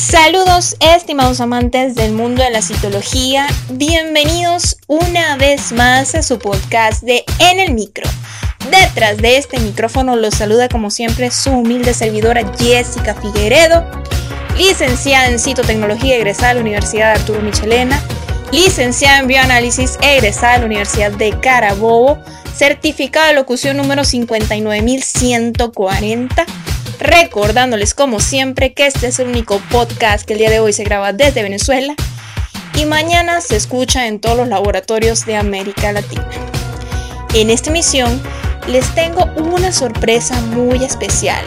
Saludos estimados amantes del mundo de la citología, bienvenidos una vez más a su podcast de En el Micro. Detrás de este micrófono los saluda como siempre su humilde servidora Jessica Figueredo, licenciada en citotecnología egresada de la Universidad de Arturo Michelena, licenciada en bioanálisis egresada de la Universidad de Carabobo, certificado de locución número 59140 recordándoles como siempre que este es el único podcast que el día de hoy se graba desde Venezuela y mañana se escucha en todos los laboratorios de América Latina. En esta emisión les tengo una sorpresa muy especial.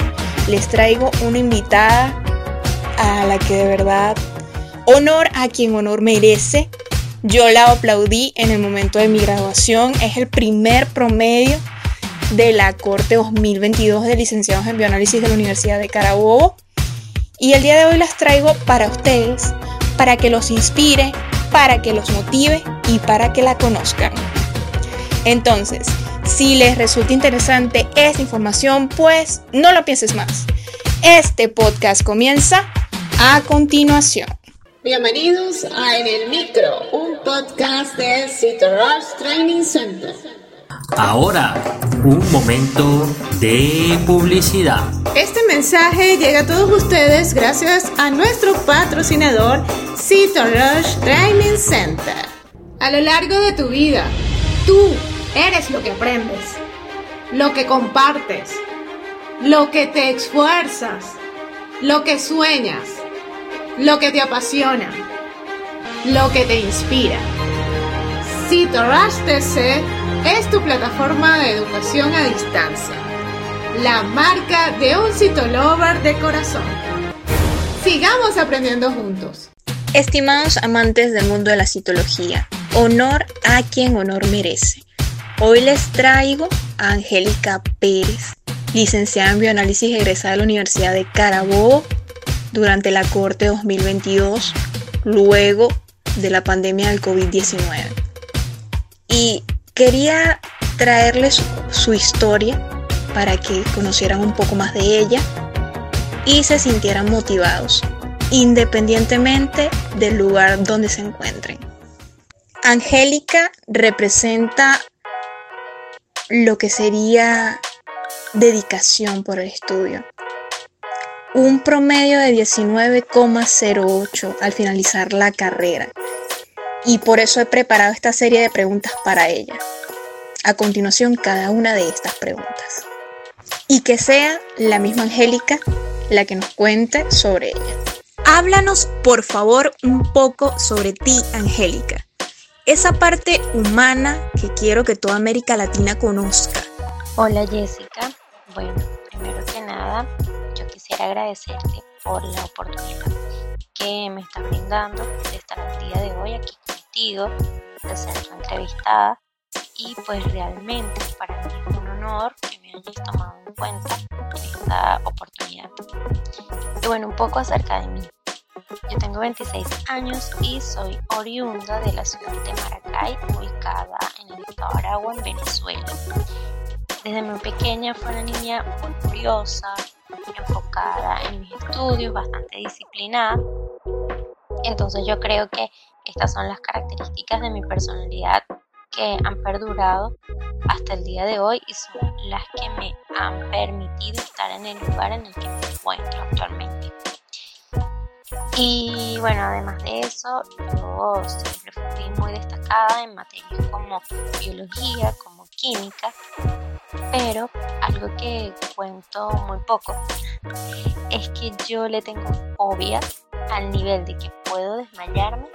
Les traigo una invitada a la que de verdad honor a quien honor merece. Yo la aplaudí en el momento de mi graduación. Es el primer promedio de la Corte 2022 de licenciados en bioanálisis de la Universidad de Carabobo. Y el día de hoy las traigo para ustedes, para que los inspire, para que los motive y para que la conozcan. Entonces, si les resulta interesante esta información, pues no lo pienses más. Este podcast comienza a continuación. Bienvenidos a En el Micro, un podcast de Rush Training Center. Ahora, un momento de publicidad. Este mensaje llega a todos ustedes gracias a nuestro patrocinador Cito Rush Training Center. A lo largo de tu vida, tú eres lo que aprendes, lo que compartes, lo que te esfuerzas, lo que sueñas, lo que te apasiona, lo que te inspira. Cito Rush TC es tu plataforma de educación a distancia. La marca de un citolover de corazón. Sigamos aprendiendo juntos. Estimados amantes del mundo de la citología, honor a quien honor merece. Hoy les traigo a Angélica Pérez, licenciada en bioanálisis egresada de la Universidad de Carabobo durante la corte 2022, luego de la pandemia del COVID-19. Y Quería traerles su historia para que conocieran un poco más de ella y se sintieran motivados, independientemente del lugar donde se encuentren. Angélica representa lo que sería dedicación por el estudio. Un promedio de 19,08 al finalizar la carrera y por eso he preparado esta serie de preguntas para ella. A continuación, cada una de estas preguntas. Y que sea la misma Angélica la que nos cuente sobre ella. Háblanos, por favor, un poco sobre ti, Angélica. Esa parte humana que quiero que toda América Latina conozca. Hola, Jessica. Bueno, primero que nada, yo quisiera agradecerte por la oportunidad que me estás brindando de estar el día de hoy aquí contigo, de ser tu entrevistada y pues realmente para mí es un honor que me hayas tomado en cuenta esta oportunidad. Y bueno, un poco acerca de mí. Yo tengo 26 años y soy oriunda de la ciudad de Maracay, ubicada en el estado de Aragua, en Venezuela. Desde muy pequeña fue una niña muy curiosa, enfocada en mis estudios, bastante disciplinada. Entonces yo creo que estas son las características de mi personalidad que han perdurado hasta el día de hoy y son las que me han permitido estar en el lugar en el que me encuentro actualmente. Y bueno, además de eso, yo siempre fui muy destacada en materias como biología, como química, pero algo que cuento muy poco es que yo le tengo fobia al nivel de que puedo desmayarme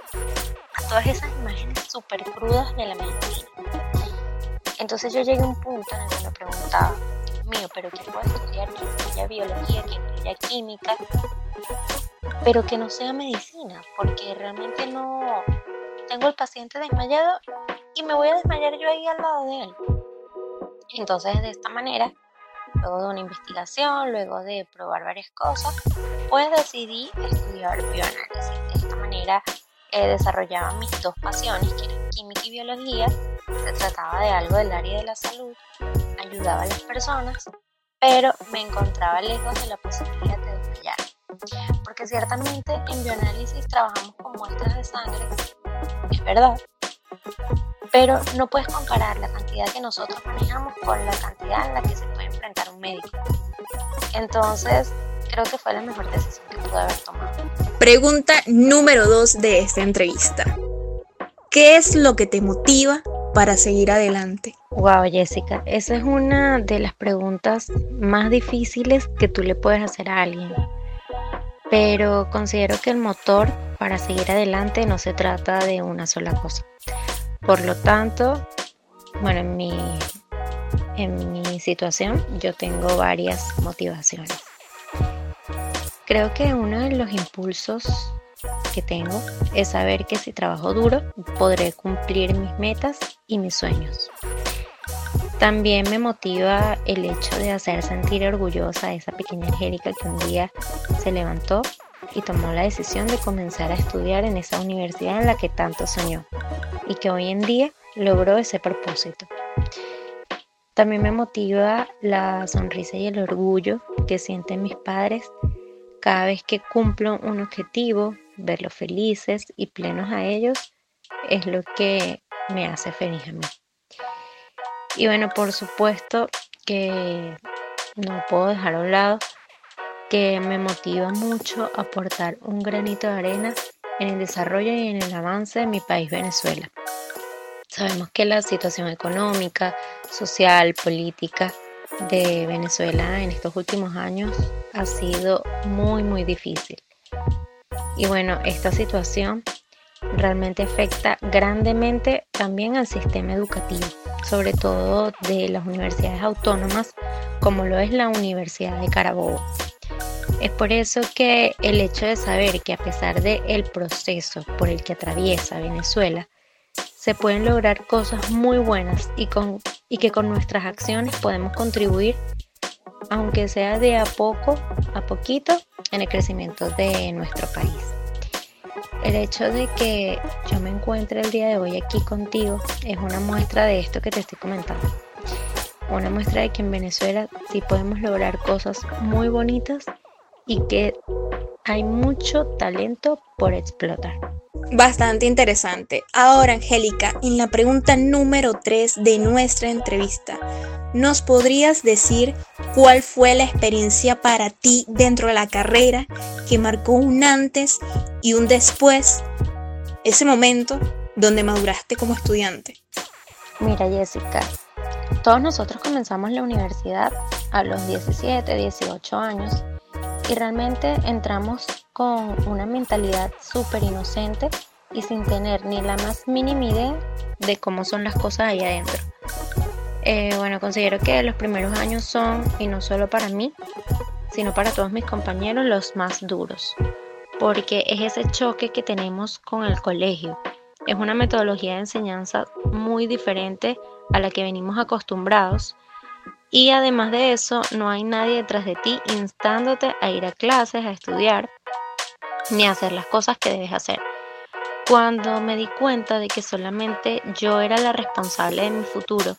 a todas esas imágenes súper crudas de la medicina. Entonces yo llegué a un punto en el que me preguntaba, mío, pero ¿qué puedo estudiar que incluya biología, que incluya química, pero que no sea medicina? Porque realmente no tengo el paciente desmayado y me voy a desmayar yo ahí al lado de él. Entonces de esta manera, luego de una investigación, luego de probar varias cosas, pues decidí estudiar bioanálisis. De esta manera eh, desarrollaba mis dos pasiones, que eran química y biología. Se trataba de algo del área de la salud, ayudaba a las personas, pero me encontraba lejos de la posibilidad de desmayar. Porque ciertamente en bioanálisis trabajamos con muestras de sangre, es verdad, pero no puedes comparar la cantidad que nosotros manejamos con la cantidad en la que se puede enfrentar un médico. Entonces, creo que fue la mejor decisión que pude haber tomado. Pregunta número 2 de esta entrevista. ¿Qué es lo que te motiva para seguir adelante? Wow, Jessica, esa es una de las preguntas más difíciles que tú le puedes hacer a alguien. Pero considero que el motor para seguir adelante no se trata de una sola cosa. Por lo tanto, bueno, en mi, en mi situación yo tengo varias motivaciones. Creo que uno de los impulsos que tengo es saber que si trabajo duro podré cumplir mis metas y mis sueños. También me motiva el hecho de hacer sentir orgullosa a esa pequeña Angélica que un día se levantó y tomó la decisión de comenzar a estudiar en esa universidad en la que tanto soñó y que hoy en día logró ese propósito. También me motiva la sonrisa y el orgullo que sienten mis padres cada vez que cumplo un objetivo, verlos felices y plenos a ellos es lo que me hace feliz a mí. Y bueno, por supuesto que no puedo dejar a un lado que me motiva mucho aportar un granito de arena en el desarrollo y en el avance de mi país Venezuela. Sabemos que la situación económica, social, política de Venezuela en estos últimos años ha sido muy, muy difícil. Y bueno, esta situación realmente afecta grandemente también al sistema educativo, sobre todo de las universidades autónomas, como lo es la Universidad de Carabobo. Es por eso que el hecho de saber que a pesar del el proceso por el que atraviesa Venezuela, se pueden lograr cosas muy buenas y, con, y que con nuestras acciones podemos contribuir, aunque sea de a poco, a poquito, en el crecimiento de nuestro país. El hecho de que yo me encuentre el día de hoy aquí contigo es una muestra de esto que te estoy comentando. Una muestra de que en Venezuela sí podemos lograr cosas muy bonitas y que hay mucho talento por explotar. Bastante interesante. Ahora, Angélica, en la pregunta número 3 de nuestra entrevista, ¿nos podrías decir cuál fue la experiencia para ti dentro de la carrera que marcó un antes y un después? Ese momento donde maduraste como estudiante. Mira, Jessica, todos nosotros comenzamos la universidad a los 17, 18 años y realmente entramos con una mentalidad súper inocente y sin tener ni la más mínima idea de cómo son las cosas ahí adentro. Eh, bueno, considero que los primeros años son, y no solo para mí, sino para todos mis compañeros, los más duros, porque es ese choque que tenemos con el colegio. Es una metodología de enseñanza muy diferente a la que venimos acostumbrados y además de eso, no hay nadie detrás de ti instándote a ir a clases, a estudiar, ni a hacer las cosas que debes hacer. Cuando me di cuenta de que solamente yo era la responsable de mi futuro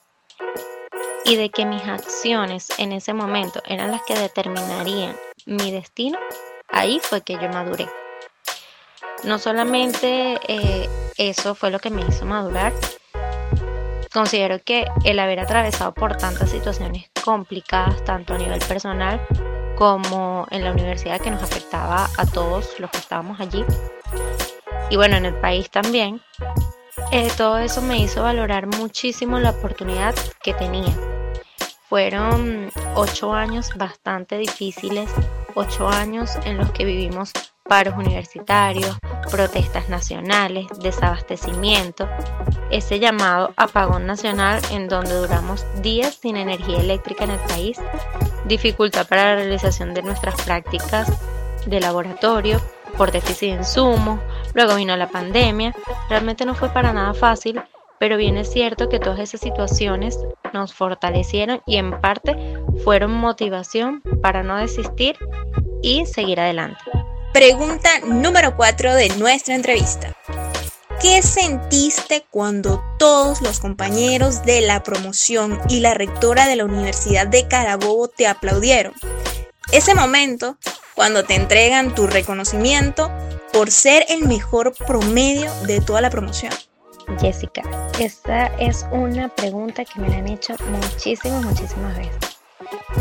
y de que mis acciones en ese momento eran las que determinarían mi destino, ahí fue que yo maduré. No solamente eh, eso fue lo que me hizo madurar, Considero que el haber atravesado por tantas situaciones complicadas, tanto a nivel personal como en la universidad que nos afectaba a todos los que estábamos allí, y bueno, en el país también, eh, todo eso me hizo valorar muchísimo la oportunidad que tenía. Fueron ocho años bastante difíciles, ocho años en los que vivimos paros universitarios, protestas nacionales, desabastecimiento, ese llamado apagón nacional en donde duramos días sin energía eléctrica en el país, dificultad para la realización de nuestras prácticas de laboratorio por déficit de insumos, luego vino la pandemia, realmente no fue para nada fácil, pero bien es cierto que todas esas situaciones nos fortalecieron y en parte fueron motivación para no desistir y seguir adelante. Pregunta número 4 de nuestra entrevista. ¿Qué sentiste cuando todos los compañeros de la promoción y la rectora de la Universidad de Carabobo te aplaudieron? Ese momento, cuando te entregan tu reconocimiento por ser el mejor promedio de toda la promoción? Jessica, esta es una pregunta que me la han hecho muchísimas, muchísimas veces.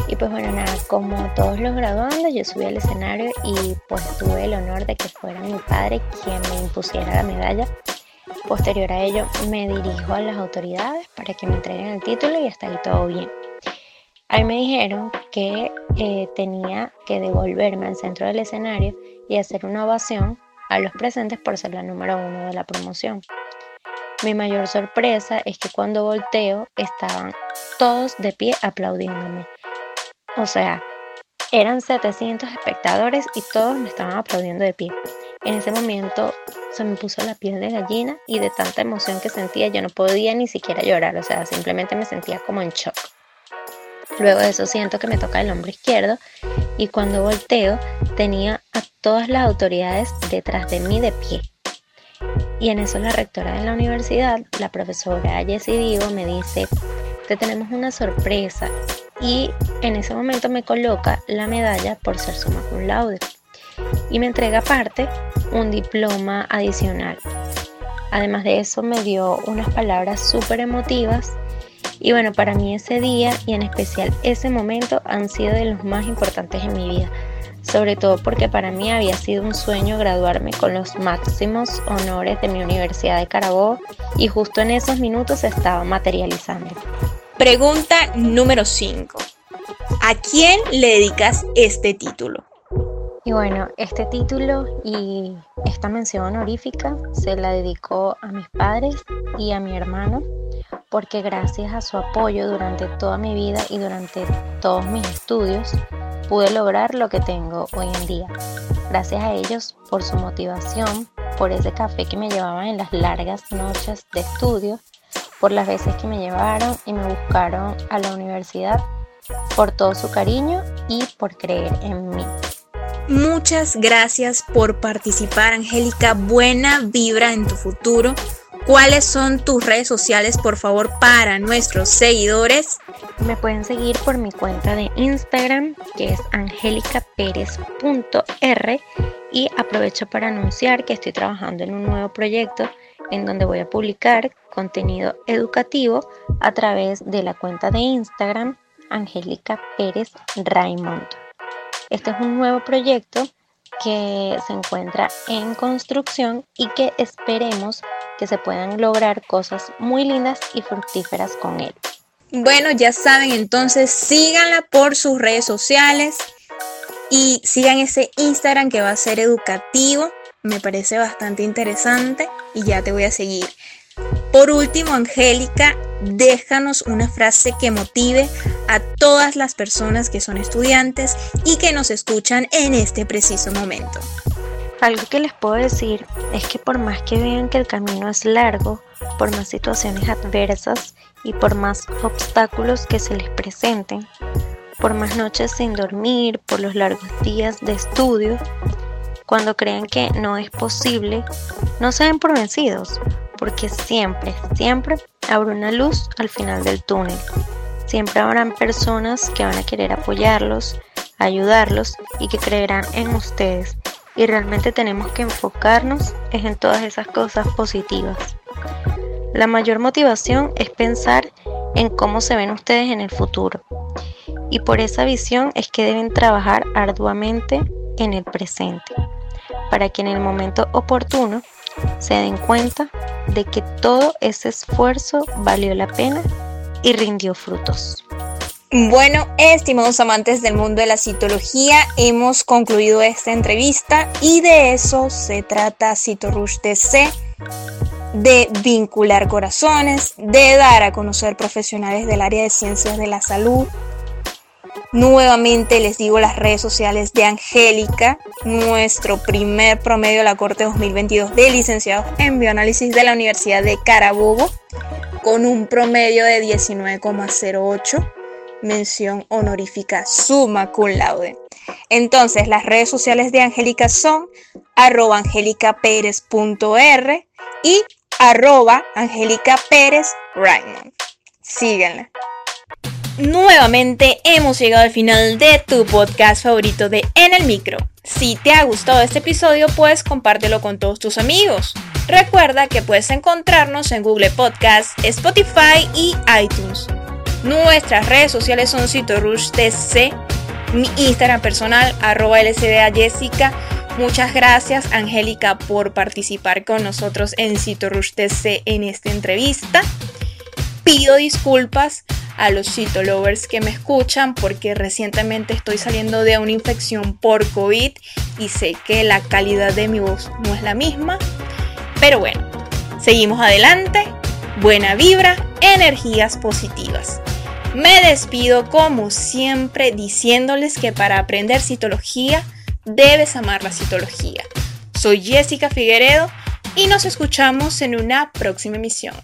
Y pues bueno, nada, como todos los graduandos, yo subí al escenario y pues tuve el honor de que fuera mi padre quien me impusiera la medalla. Posterior a ello, me dirijo a las autoridades para que me entreguen el título y hasta ahí todo bien. Ahí me dijeron que eh, tenía que devolverme al centro del escenario y hacer una ovación a los presentes por ser la número uno de la promoción. Mi mayor sorpresa es que cuando volteo estaban todos de pie aplaudiéndome. O sea, eran 700 espectadores y todos me estaban aplaudiendo de pie. En ese momento se me puso la piel de gallina y de tanta emoción que sentía yo no podía ni siquiera llorar, o sea, simplemente me sentía como en shock. Luego de eso siento que me toca el hombro izquierdo y cuando volteo tenía a todas las autoridades detrás de mí de pie. Y en eso la rectora de la universidad, la profesora Jessie Digo, me dice, te tenemos una sorpresa. Y en ese momento me coloca la medalla por ser suma cum laude. Y me entrega aparte un diploma adicional. Además de eso me dio unas palabras súper emotivas. Y bueno, para mí ese día y en especial ese momento han sido de los más importantes en mi vida sobre todo porque para mí había sido un sueño graduarme con los máximos honores de mi Universidad de Carabobo y justo en esos minutos se estaba materializando. Pregunta número 5. ¿A quién le dedicas este título? Y bueno, este título y esta mención honorífica se la dedicó a mis padres y a mi hermano porque gracias a su apoyo durante toda mi vida y durante todos mis estudios, pude lograr lo que tengo hoy en día. Gracias a ellos por su motivación, por ese café que me llevaban en las largas noches de estudio, por las veces que me llevaron y me buscaron a la universidad, por todo su cariño y por creer en mí. Muchas gracias por participar, Angélica. Buena vibra en tu futuro. ¿Cuáles son tus redes sociales, por favor, para nuestros seguidores? Me pueden seguir por mi cuenta de Instagram, que es angelicaperez.r. Y aprovecho para anunciar que estoy trabajando en un nuevo proyecto en donde voy a publicar contenido educativo a través de la cuenta de Instagram Angélica Pérez Raymond. Este es un nuevo proyecto que se encuentra en construcción y que esperemos que se puedan lograr cosas muy lindas y fructíferas con él. Bueno, ya saben, entonces síganla por sus redes sociales y sigan ese Instagram que va a ser educativo. Me parece bastante interesante y ya te voy a seguir. Por último, Angélica, déjanos una frase que motive a todas las personas que son estudiantes y que nos escuchan en este preciso momento. Algo que les puedo decir es que por más que vean que el camino es largo, por más situaciones adversas y por más obstáculos que se les presenten, por más noches sin dormir, por los largos días de estudio, cuando crean que no es posible, no se den por vencidos, porque siempre, siempre habrá una luz al final del túnel. Siempre habrán personas que van a querer apoyarlos, ayudarlos y que creerán en ustedes y realmente tenemos que enfocarnos en todas esas cosas positivas. La mayor motivación es pensar en cómo se ven ustedes en el futuro y por esa visión es que deben trabajar arduamente en el presente para que en el momento oportuno se den cuenta de que todo ese esfuerzo valió la pena y rindió frutos. Bueno, estimados amantes del mundo de la citología, hemos concluido esta entrevista y de eso se trata Citorush DC, de vincular corazones, de dar a conocer profesionales del área de ciencias de la salud. Nuevamente les digo las redes sociales de Angélica, nuestro primer promedio de la Corte 2022 de licenciados en bioanálisis de la Universidad de Carabobo, con un promedio de 19,08 mención honorífica suma cum laude. Entonces, las redes sociales de Angélica son arroba angelicaperez.r y arroba Angélica. Nuevamente hemos llegado al final de tu podcast favorito de En el Micro. Si te ha gustado este episodio, pues compártelo con todos tus amigos. Recuerda que puedes encontrarnos en Google Podcast, Spotify y iTunes. Nuestras redes sociales son CitoRushTC, mi Instagram personal, arroba LCDA Jessica. Muchas gracias, Angélica, por participar con nosotros en CitoRushTC en esta entrevista. Pido disculpas a los Citolovers que me escuchan porque recientemente estoy saliendo de una infección por COVID y sé que la calidad de mi voz no es la misma. Pero bueno, seguimos adelante. Buena vibra, energías positivas. Me despido como siempre diciéndoles que para aprender citología debes amar la citología. Soy Jessica Figueredo y nos escuchamos en una próxima emisión.